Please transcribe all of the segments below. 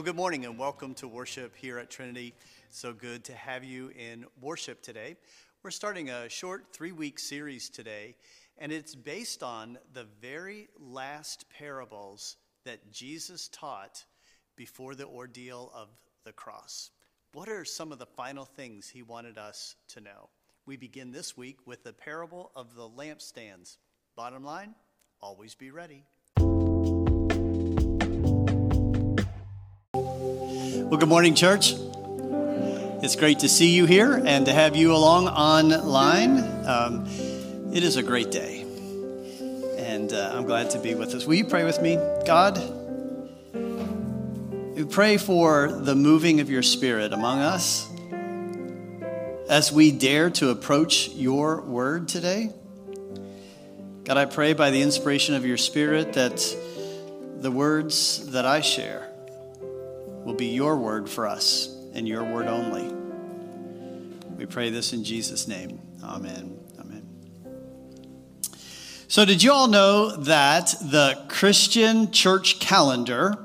Well, good morning and welcome to worship here at Trinity. So good to have you in worship today. We're starting a short three week series today, and it's based on the very last parables that Jesus taught before the ordeal of the cross. What are some of the final things he wanted us to know? We begin this week with the parable of the lampstands. Bottom line, always be ready. Well, good morning, church. It's great to see you here and to have you along online. Um, it is a great day, and uh, I'm glad to be with us. Will you pray with me? God, we pray for the moving of your spirit among us as we dare to approach your word today. God, I pray by the inspiration of your spirit that the words that I share will be your word for us and your word only. We pray this in Jesus' name. Amen. Amen. So, did you all know that the Christian church calendar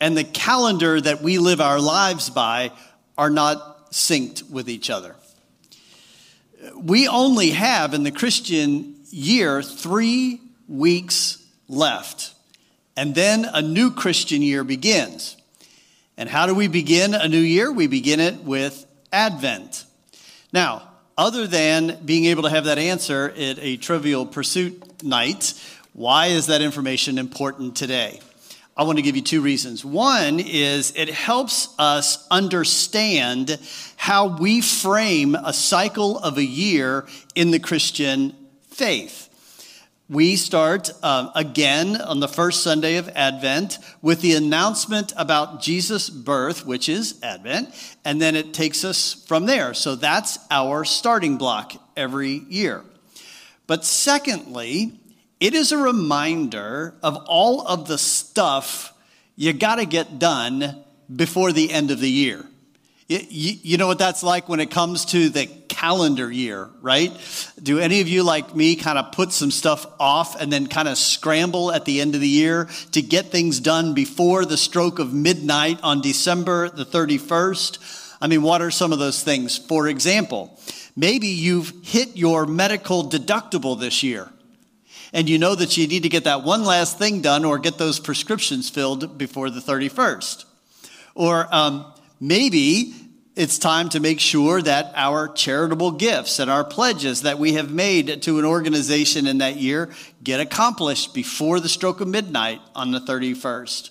and the calendar that we live our lives by are not synced with each other? We only have in the Christian year three weeks left, and then a new Christian year begins. And how do we begin a new year? We begin it with Advent. Now, other than being able to have that answer at a trivial pursuit night, why is that information important today? I want to give you two reasons. One is it helps us understand how we frame a cycle of a year in the Christian faith we start uh, again on the first Sunday of Advent with the announcement about Jesus' birth, which is Advent, and then it takes us from there. So that's our starting block every year. But secondly, it is a reminder of all of the stuff you got to get done before the end of the year. You know what that's like when it comes to the calendar year, right? Do any of you, like me, kind of put some stuff off and then kind of scramble at the end of the year to get things done before the stroke of midnight on December the 31st? I mean, what are some of those things? For example, maybe you've hit your medical deductible this year and you know that you need to get that one last thing done or get those prescriptions filled before the 31st. Or um, maybe it's time to make sure that our charitable gifts and our pledges that we have made to an organization in that year get accomplished before the stroke of midnight on the 31st.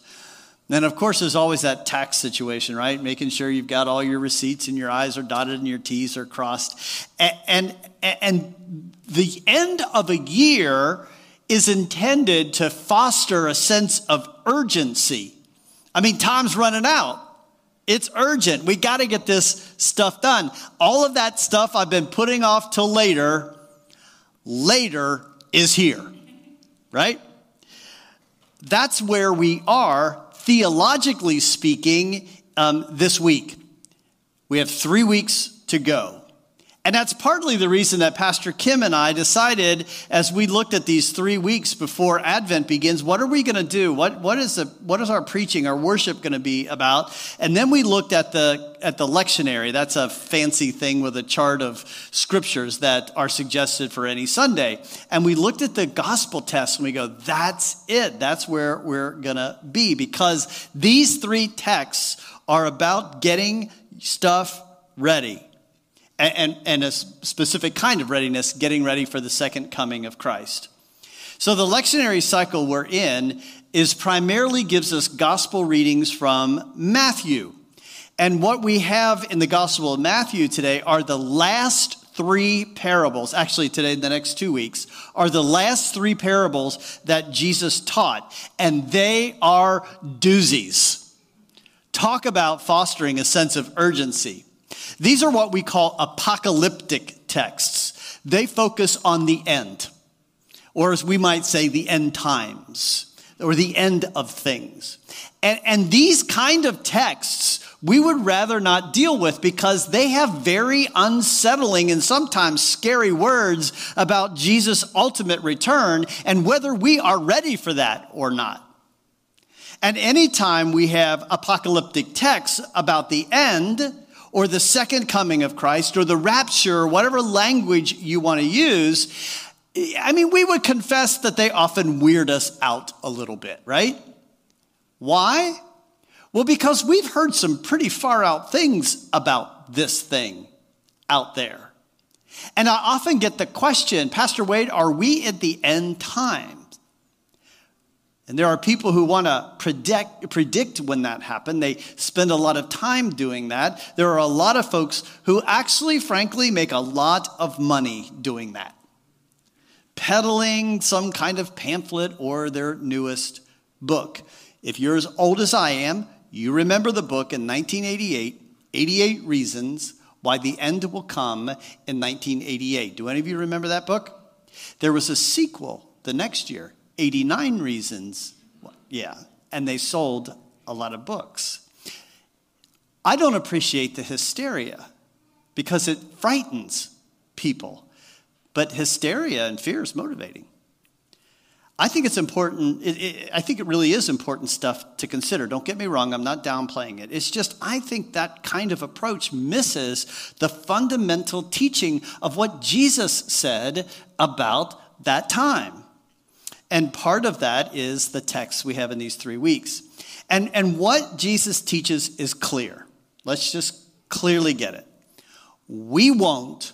Then, of course, there's always that tax situation, right? Making sure you've got all your receipts and your I's are dotted and your T's are crossed. And, and, and the end of a year is intended to foster a sense of urgency. I mean, time's running out. It's urgent. We got to get this stuff done. All of that stuff I've been putting off till later, later is here, right? That's where we are, theologically speaking, um, this week. We have three weeks to go. And that's partly the reason that Pastor Kim and I decided as we looked at these three weeks before Advent begins, what are we going to do? What, what, is the, what is our preaching, our worship going to be about? And then we looked at the, at the lectionary. That's a fancy thing with a chart of scriptures that are suggested for any Sunday. And we looked at the gospel text and we go, that's it. That's where we're going to be because these three texts are about getting stuff ready and, and a specific kind of readiness, getting ready for the second coming of Christ. So the lectionary cycle we're in is primarily gives us gospel readings from Matthew. And what we have in the Gospel of Matthew today are the last three parables, actually, today, the next two weeks, are the last three parables that Jesus taught. And they are doozies. Talk about fostering a sense of urgency. These are what we call apocalyptic texts. They focus on the end, or as we might say, the end times, or the end of things. And, and these kind of texts we would rather not deal with because they have very unsettling and sometimes scary words about Jesus' ultimate return and whether we are ready for that or not. And anytime we have apocalyptic texts about the end or the second coming of Christ or the rapture, or whatever language you want to use, I mean, we would confess that they often weird us out a little bit, right? Why? Well, because we've heard some pretty far out things about this thing out there. And I often get the question, Pastor Wade, are we at the end times? And there are people who want to predict, predict when that happened. They spend a lot of time doing that. There are a lot of folks who actually, frankly, make a lot of money doing that. Peddling some kind of pamphlet or their newest book. If you're as old as I am, you remember the book in 1988, 88 Reasons Why the End Will Come in 1988. Do any of you remember that book? There was a sequel the next year, 89 Reasons. Yeah, and they sold a lot of books. I don't appreciate the hysteria because it frightens people, but hysteria and fear is motivating. I think it's important. It, it, I think it really is important stuff to consider. Don't get me wrong, I'm not downplaying it. It's just, I think that kind of approach misses the fundamental teaching of what Jesus said about that time. And part of that is the text we have in these three weeks. And, and what Jesus teaches is clear. Let's just clearly get it. We won't,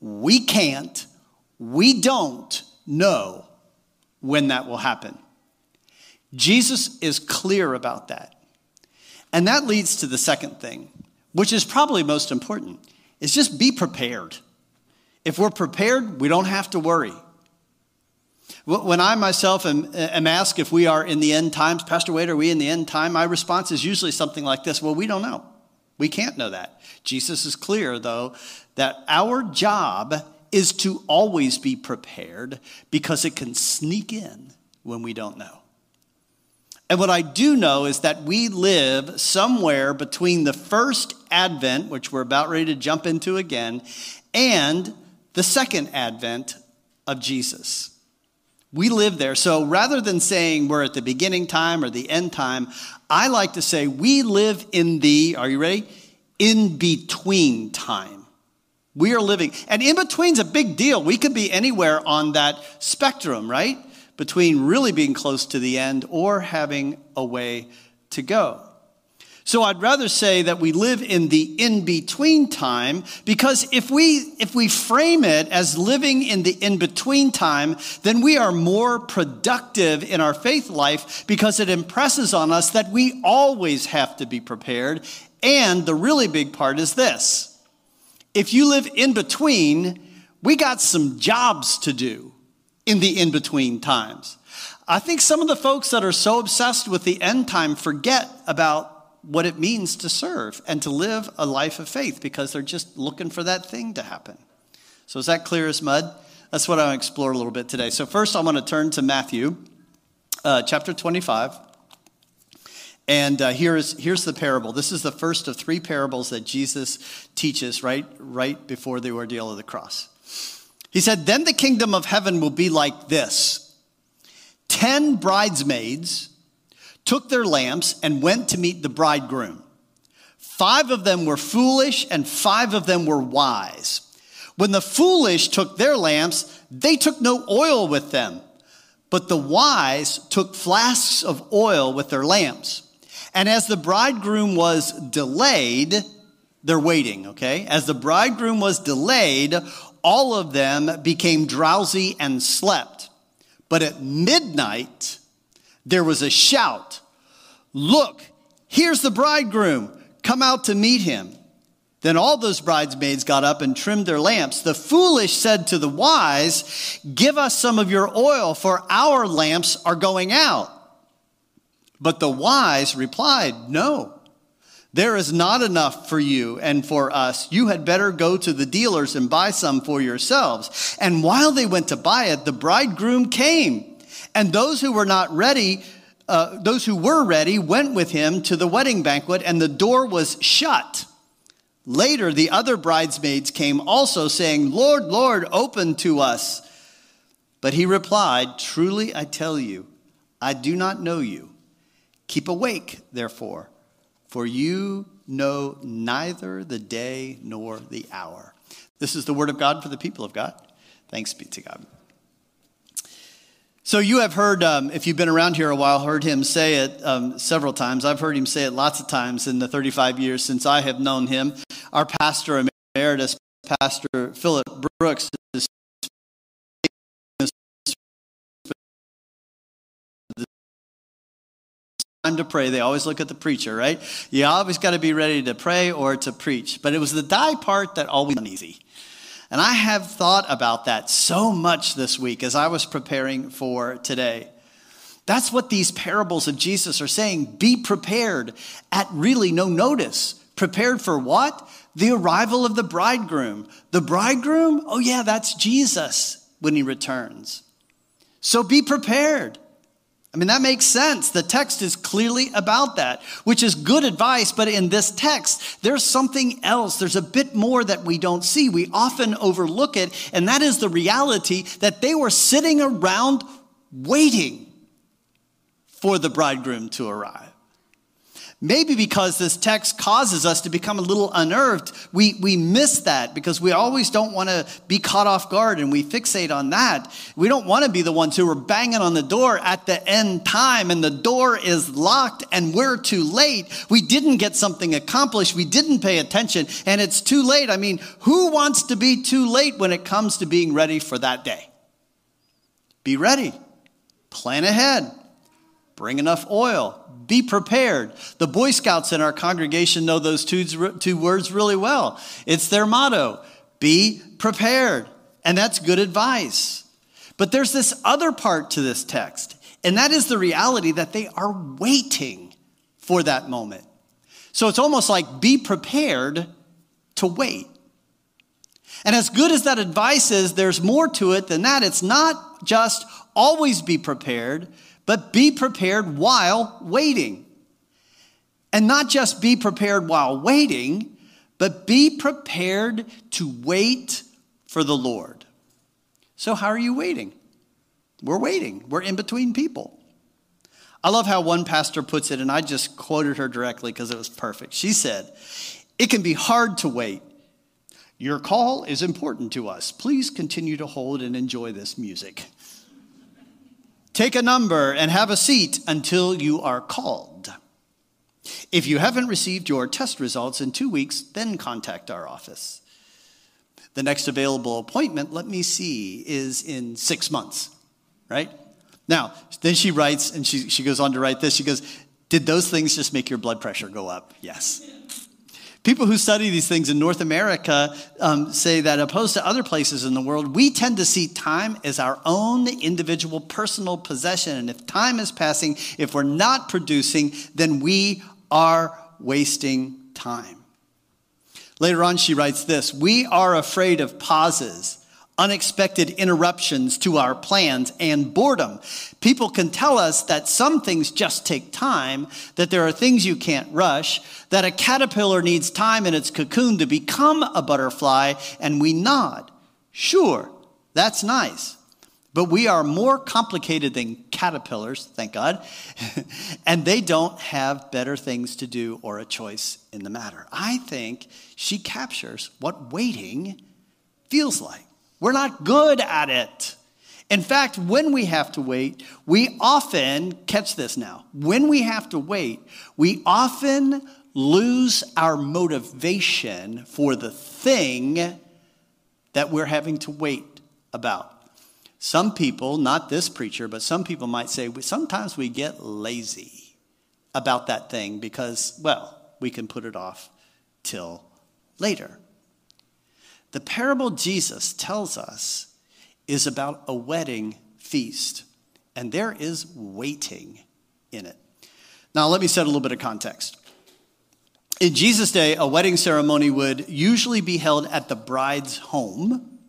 we can't, we don't know when that will happen. Jesus is clear about that. And that leads to the second thing, which is probably most important, is just be prepared. If we're prepared, we don't have to worry. When I myself am, am, asked if we are in the end times, Pastor Wade, are we in the end time? My response is usually something like this Well, we don't know. We can't know that. Jesus is clear, though, that our job is to always be prepared because it can sneak in when we don't know. And what I do know is that we live somewhere between the first advent, which we're about ready to jump into again, and the second advent of Jesus. We live there. So rather than saying we're at the beginning time or the end time, I like to say we live in the, are you ready? In between time. We are living, and in between's a big deal. We could be anywhere on that spectrum, right? Between really being close to the end or having a way to go. So I'd rather say that we live in the in between time because if we if we frame it as living in the in between time, then we are more productive in our faith life because it impresses on us that we always have to be prepared. And the really big part is this if you live in between, we got some jobs to do in the in between times. I think some of the folks that are so obsessed with the end time forget about what it means to serve and to live a life of faith because they're just looking for that thing to happen. So, is that clear as mud? That's what I want to explore a little bit today. So, first, I want to turn to Matthew uh, chapter 25. And uh, here's, here's the parable. This is the first of three parables that Jesus teaches right, right before the ordeal of the cross. He said, Then the kingdom of heaven will be like this Ten bridesmaids took their lamps and went to meet the bridegroom. Five of them were foolish, and five of them were wise. When the foolish took their lamps, they took no oil with them, but the wise took flasks of oil with their lamps. And as the bridegroom was delayed, they're waiting, okay? As the bridegroom was delayed, all of them became drowsy and slept. But at midnight, there was a shout Look, here's the bridegroom. Come out to meet him. Then all those bridesmaids got up and trimmed their lamps. The foolish said to the wise, Give us some of your oil, for our lamps are going out. But the wise replied, No, there is not enough for you and for us. You had better go to the dealers and buy some for yourselves. And while they went to buy it, the bridegroom came. And those who were not ready, uh, those who were ready, went with him to the wedding banquet, and the door was shut. Later, the other bridesmaids came also, saying, Lord, Lord, open to us. But he replied, Truly I tell you, I do not know you. Keep awake, therefore, for you know neither the day nor the hour. This is the word of God for the people of God. Thanks be to God. So, you have heard, um, if you've been around here a while, heard him say it um, several times. I've heard him say it lots of times in the 35 years since I have known him. Our pastor emeritus, Pastor Philip Brooks, is time to pray. They always look at the preacher, right? You always got to be ready to pray or to preach. But it was the die part that always uneasy. And I have thought about that so much this week as I was preparing for today. That's what these parables of Jesus are saying. Be prepared at really no notice. Prepared for what? The arrival of the bridegroom. The bridegroom? Oh, yeah, that's Jesus when he returns. So be prepared. I mean, that makes sense. The text is clearly about that, which is good advice. But in this text, there's something else. There's a bit more that we don't see. We often overlook it, and that is the reality that they were sitting around waiting for the bridegroom to arrive. Maybe because this text causes us to become a little unnerved, we, we miss that because we always don't want to be caught off guard and we fixate on that. We don't want to be the ones who are banging on the door at the end time and the door is locked and we're too late. We didn't get something accomplished. We didn't pay attention and it's too late. I mean, who wants to be too late when it comes to being ready for that day? Be ready. Plan ahead. Bring enough oil be prepared. The Boy Scouts in our congregation know those two, two words really well. It's their motto be prepared. And that's good advice. But there's this other part to this text, and that is the reality that they are waiting for that moment. So it's almost like be prepared to wait. And as good as that advice is, there's more to it than that. It's not just always be prepared, but be prepared while waiting. And not just be prepared while waiting, but be prepared to wait for the Lord. So, how are you waiting? We're waiting, we're in between people. I love how one pastor puts it, and I just quoted her directly because it was perfect. She said, It can be hard to wait. Your call is important to us. Please continue to hold and enjoy this music. Take a number and have a seat until you are called. If you haven't received your test results in two weeks, then contact our office. The next available appointment, let me see, is in six months, right? Now, then she writes, and she, she goes on to write this. She goes, Did those things just make your blood pressure go up? Yes. People who study these things in North America um, say that, opposed to other places in the world, we tend to see time as our own individual personal possession. And if time is passing, if we're not producing, then we are wasting time. Later on, she writes this We are afraid of pauses unexpected interruptions to our plans, and boredom. People can tell us that some things just take time, that there are things you can't rush, that a caterpillar needs time in its cocoon to become a butterfly, and we nod. Sure, that's nice. But we are more complicated than caterpillars, thank God, and they don't have better things to do or a choice in the matter. I think she captures what waiting feels like. We're not good at it. In fact, when we have to wait, we often, catch this now, when we have to wait, we often lose our motivation for the thing that we're having to wait about. Some people, not this preacher, but some people might say sometimes we get lazy about that thing because, well, we can put it off till later. The parable Jesus tells us is about a wedding feast, and there is waiting in it. Now, let me set a little bit of context. In Jesus' day, a wedding ceremony would usually be held at the bride's home,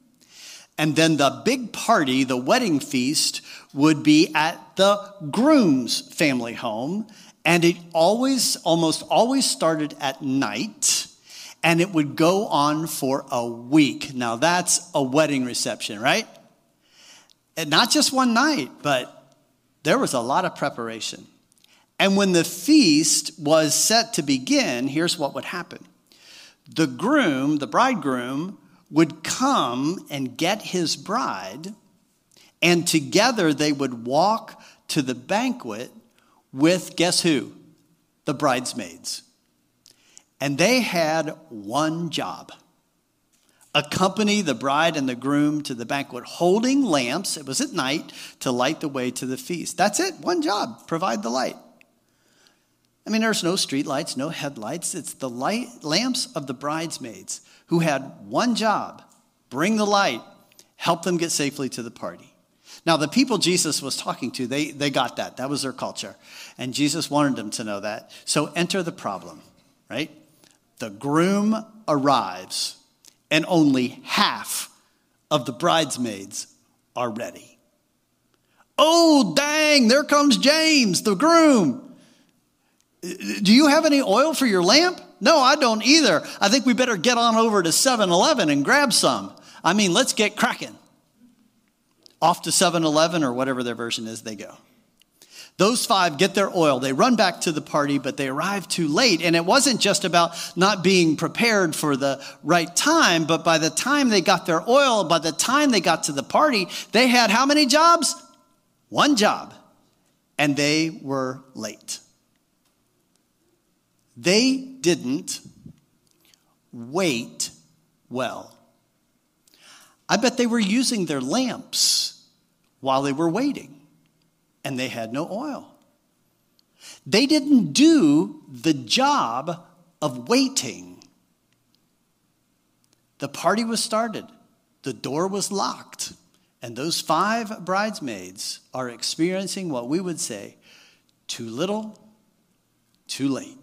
and then the big party, the wedding feast, would be at the groom's family home, and it always, almost always started at night and it would go on for a week. Now, that's a wedding reception, right? And not just one night, but there was a lot of preparation. And when the feast was set to begin, here's what would happen the groom, the bridegroom, would come and get his bride, and together they would walk to the banquet with, guess who? The bridesmaids. And they had one job accompany the bride and the groom to the banquet, holding lamps, it was at night, to light the way to the feast. That's it, one job provide the light. I mean, there's no street lights, no headlights. It's the light lamps of the bridesmaids who had one job bring the light, help them get safely to the party. Now, the people Jesus was talking to, they, they got that. That was their culture. And Jesus wanted them to know that. So enter the problem, right? The groom arrives, and only half of the bridesmaids are ready. Oh, dang, there comes James, the groom. Do you have any oil for your lamp? No, I don't either. I think we better get on over to 7 Eleven and grab some. I mean, let's get cracking. Off to 7 Eleven or whatever their version is, they go. Those five get their oil. They run back to the party, but they arrive too late. And it wasn't just about not being prepared for the right time, but by the time they got their oil, by the time they got to the party, they had how many jobs? One job. And they were late. They didn't wait well. I bet they were using their lamps while they were waiting, and they had no oil. They didn't do the job of waiting. The party was started, the door was locked, and those five bridesmaids are experiencing what we would say too little, too late.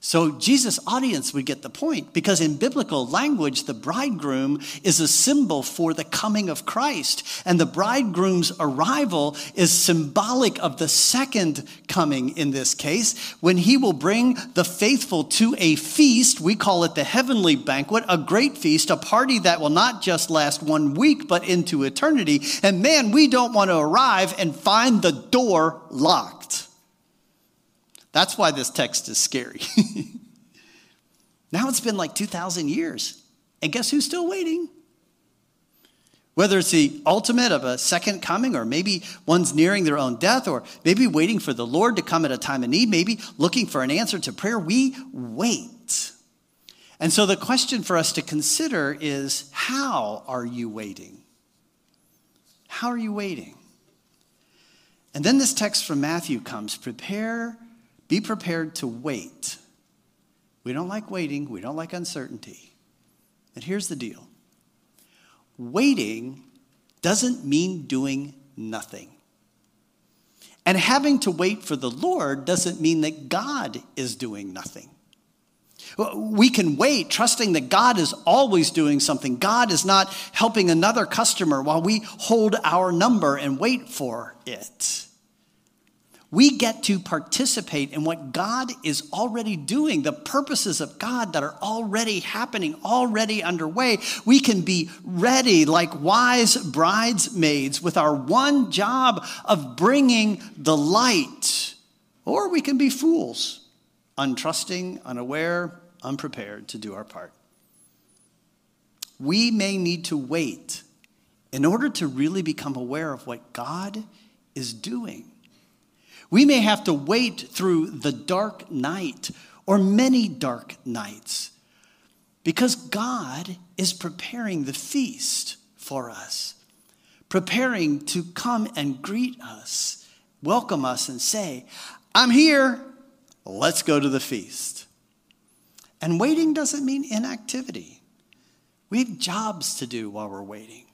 So Jesus' audience would get the point because in biblical language, the bridegroom is a symbol for the coming of Christ. And the bridegroom's arrival is symbolic of the second coming in this case, when he will bring the faithful to a feast. We call it the heavenly banquet, a great feast, a party that will not just last one week, but into eternity. And man, we don't want to arrive and find the door locked. That's why this text is scary. now it's been like 2,000 years. And guess who's still waiting? Whether it's the ultimate of a second coming, or maybe one's nearing their own death, or maybe waiting for the Lord to come at a time of need, maybe looking for an answer to prayer, we wait. And so the question for us to consider is how are you waiting? How are you waiting? And then this text from Matthew comes prepare be prepared to wait. We don't like waiting, we don't like uncertainty. And here's the deal waiting doesn't mean doing nothing. And having to wait for the Lord doesn't mean that God is doing nothing. We can wait trusting that God is always doing something. God is not helping another customer while we hold our number and wait for it we get to participate in what God is already doing, the purposes of God that are already happening, already underway. We can be ready like wise bridesmaids with our one job of bringing the light. Or we can be fools, untrusting, unaware, unprepared to do our part. We may need to wait in order to really become aware of what God is doing. We may have to wait through the dark night or many dark nights because God is preparing the feast for us, preparing to come and greet us, welcome us, and say, I'm here, let's go to the feast. And waiting doesn't mean inactivity. We have jobs to do while we're waiting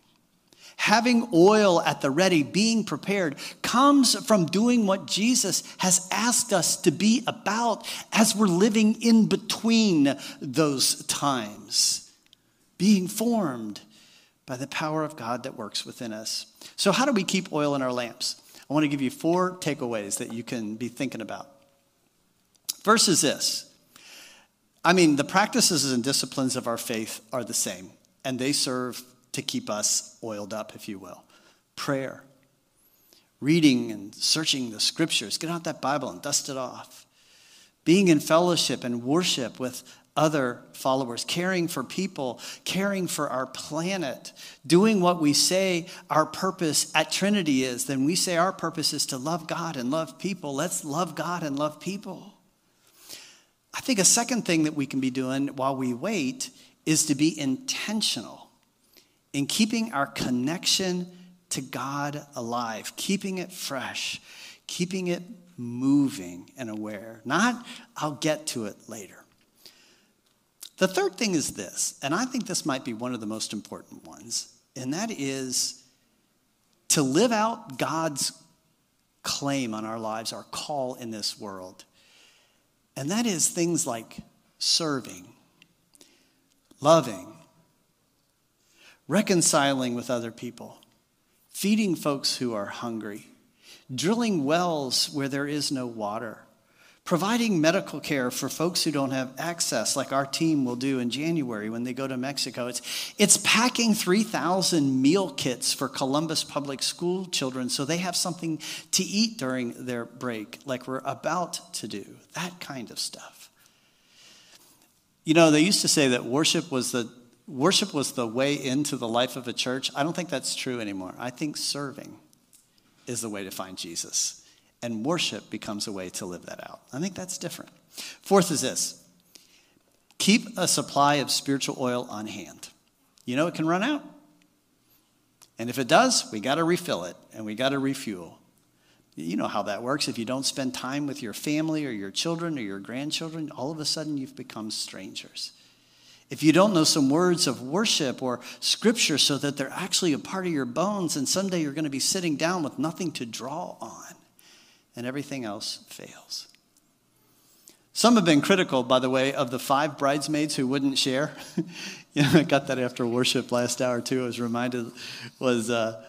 having oil at the ready, being prepared, comes from doing what Jesus has asked us to be about as we're living in between those times, being formed by the power of God that works within us. So, how do we keep oil in our lamps? I want to give you four takeaways that you can be thinking about. First is this I mean, the practices and disciplines of our faith are the same, and they serve to keep us oiled up, if you will. Prayer, reading and searching the scriptures. Get out that Bible and dust it off. Being in fellowship and worship with other followers, caring for people, caring for our planet, doing what we say our purpose at Trinity is, then we say our purpose is to love God and love people. Let's love God and love people. I think a second thing that we can be doing while we wait is to be intentional in keeping our connection to God alive, keeping it fresh, keeping it moving and aware. Not, I'll get to it later. The third thing is this, and I think this might be one of the most important ones, and that is to live out God's claim on our lives, our call in this world. And that is things like serving, loving, reconciling with other people, feeding folks who are hungry, drilling wells where there is no water providing medical care for folks who don't have access, like our team will do in January when they go to Mexico. It's, it's packing 3,000 meal kits for Columbus Public School children so they have something to eat during their break, like we're about to do. That kind of stuff. You know, they used to say that worship was the worship was the way into the life of a church. I don't think that's true anymore. I think serving is the way to find Jesus and worship becomes a way to live that out. I think that's different. Fourth is this keep a supply of spiritual oil on hand. You know it can run out. And if it does, we got to refill it and we got to refuel. You know how that works. If you don't spend time with your family or your children or your grandchildren, all of a sudden you've become strangers. If you don't know some words of worship or scripture so that they're actually a part of your bones, and someday you're going to be sitting down with nothing to draw on and everything else fails. Some have been critical, by the way, of the five bridesmaids who wouldn't share. you know, I got that after worship last hour too. I was reminded was uh,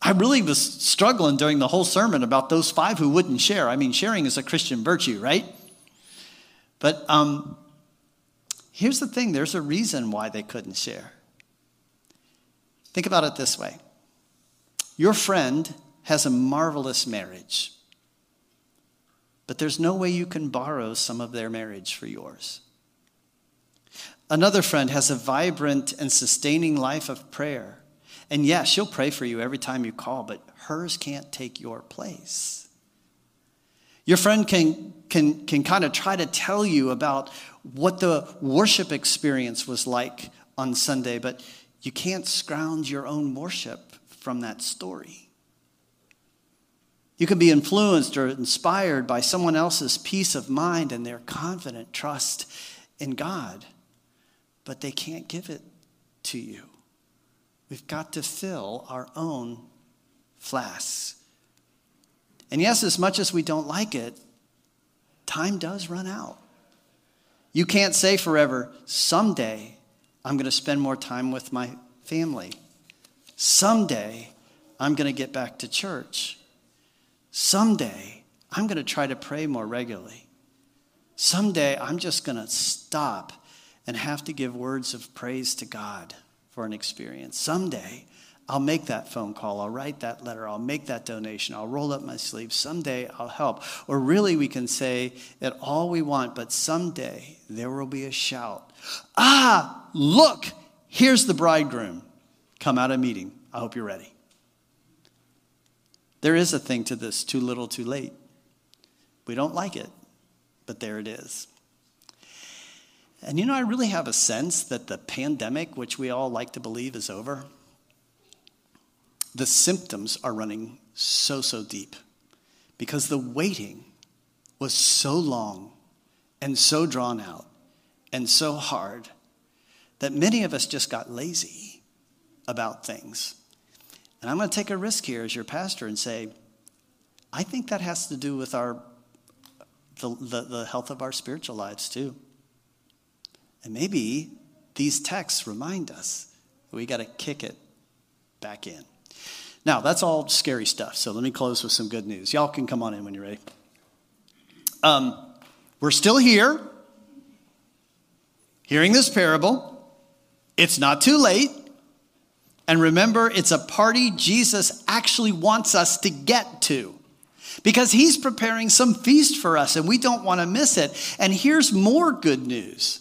I really was struggling during the whole sermon about those five who wouldn't share. I mean, sharing is a Christian virtue, right? But um, here's the thing: there's a reason why they couldn't share. Think about it this way: your friend has a marvelous marriage but there's no way you can borrow some of their marriage for yours. Another friend has a vibrant and sustaining life of prayer. And yes, she'll pray for you every time you call, but hers can't take your place. Your friend can, can, can kind of try to tell you about what the worship experience was like on Sunday, but you can't scrounge your own worship from that story. You can be influenced or inspired by someone else's peace of mind and their confident trust in God, but they can't give it to you. We've got to fill our own flasks. And yes, as much as we don't like it, time does run out. You can't say forever, someday I'm going to spend more time with my family. Someday I'm going to get back to church. Someday, I'm going to try to pray more regularly. Someday, I'm just going to stop and have to give words of praise to God for an experience. Someday, I'll make that phone call. I'll write that letter. I'll make that donation. I'll roll up my sleeves. Someday I'll help. Or really, we can say it all we want, but someday there will be a shout. Ah, look, here's the bridegroom. Come out of meeting. I hope you're ready. There is a thing to this too little, too late. We don't like it, but there it is. And you know, I really have a sense that the pandemic, which we all like to believe is over, the symptoms are running so, so deep because the waiting was so long and so drawn out and so hard that many of us just got lazy about things. And I'm going to take a risk here as your pastor and say, I think that has to do with our the, the, the health of our spiritual lives too. And maybe these texts remind us that we got to kick it back in. Now, that's all scary stuff. So let me close with some good news. Y'all can come on in when you're ready. Um, we're still here, hearing this parable. It's not too late. And remember, it's a party Jesus actually wants us to get to because he's preparing some feast for us and we don't want to miss it. And here's more good news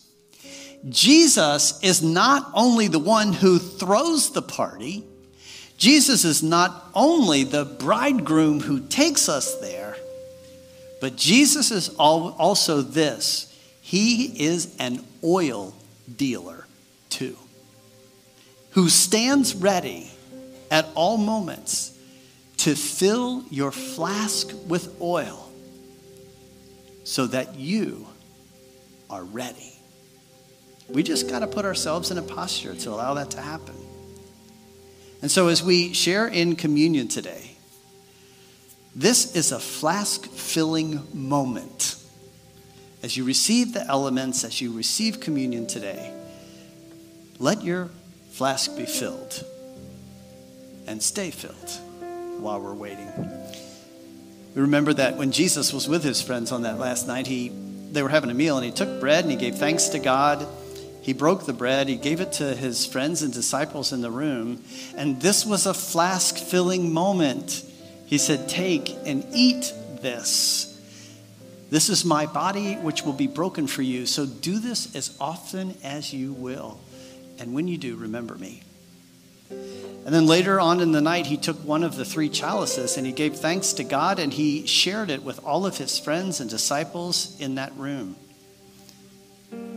Jesus is not only the one who throws the party, Jesus is not only the bridegroom who takes us there, but Jesus is also this He is an oil dealer too, who stands ready at all moments to fill your flask with oil so that you are ready. We just got to put ourselves in a posture to allow that to happen. And so, as we share in communion today, this is a flask filling moment. As you receive the elements, as you receive communion today, let your flask be filled and stay filled while we're waiting. We remember that when Jesus was with his friends on that last night, he, they were having a meal and he took bread and he gave thanks to God he broke the bread, he gave it to his friends and disciples in the room, and this was a flask filling moment. He said, Take and eat this. This is my body, which will be broken for you. So do this as often as you will. And when you do, remember me. And then later on in the night, he took one of the three chalices and he gave thanks to God and he shared it with all of his friends and disciples in that room.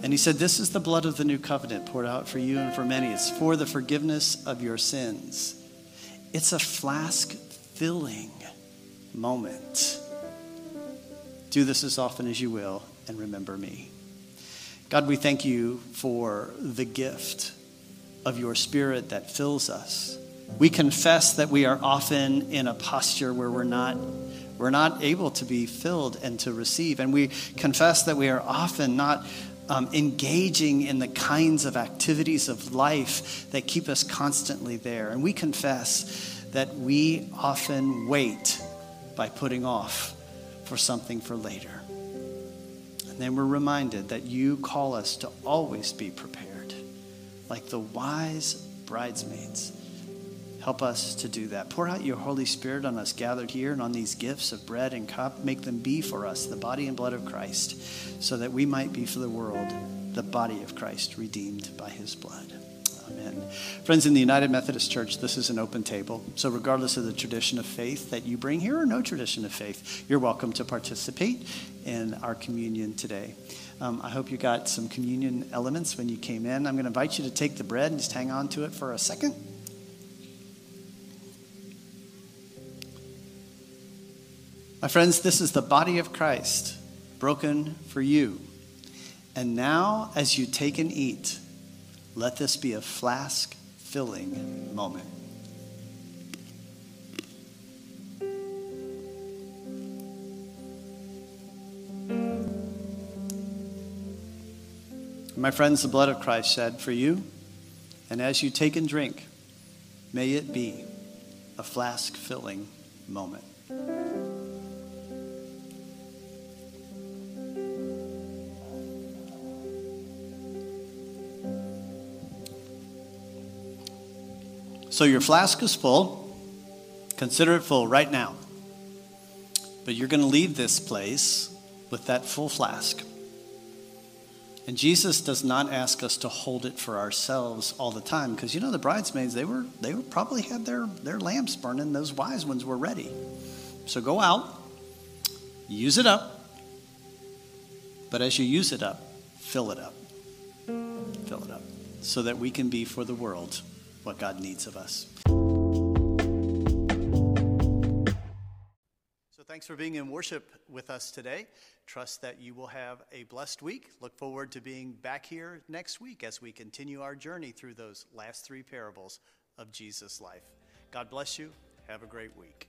And he said, This is the blood of the new covenant poured out for you and for many. It's for the forgiveness of your sins. It's a flask filling moment. Do this as often as you will and remember me. God, we thank you for the gift of your spirit that fills us. We confess that we are often in a posture where we're not we're not able to be filled and to receive. And we confess that we are often not um, engaging in the kinds of activities of life that keep us constantly there. And we confess that we often wait by putting off for something for later. And then we're reminded that you call us to always be prepared, like the wise bridesmaids Help us to do that. Pour out your Holy Spirit on us gathered here and on these gifts of bread and cup. Make them be for us the body and blood of Christ, so that we might be for the world the body of Christ redeemed by his blood. Amen. Friends, in the United Methodist Church, this is an open table. So, regardless of the tradition of faith that you bring here or no tradition of faith, you're welcome to participate in our communion today. Um, I hope you got some communion elements when you came in. I'm going to invite you to take the bread and just hang on to it for a second. My friends, this is the body of Christ broken for you. And now, as you take and eat, let this be a flask filling moment. My friends, the blood of Christ shed for you, and as you take and drink, may it be a flask filling moment. So your flask is full. Consider it full right now. But you're going to leave this place with that full flask. And Jesus does not ask us to hold it for ourselves all the time because you know the bridesmaids they were they were probably had their their lamps burning those wise ones were ready. So go out, use it up. But as you use it up, fill it up. Fill it up so that we can be for the world what God needs of us. So, thanks for being in worship with us today. Trust that you will have a blessed week. Look forward to being back here next week as we continue our journey through those last three parables of Jesus' life. God bless you. Have a great week.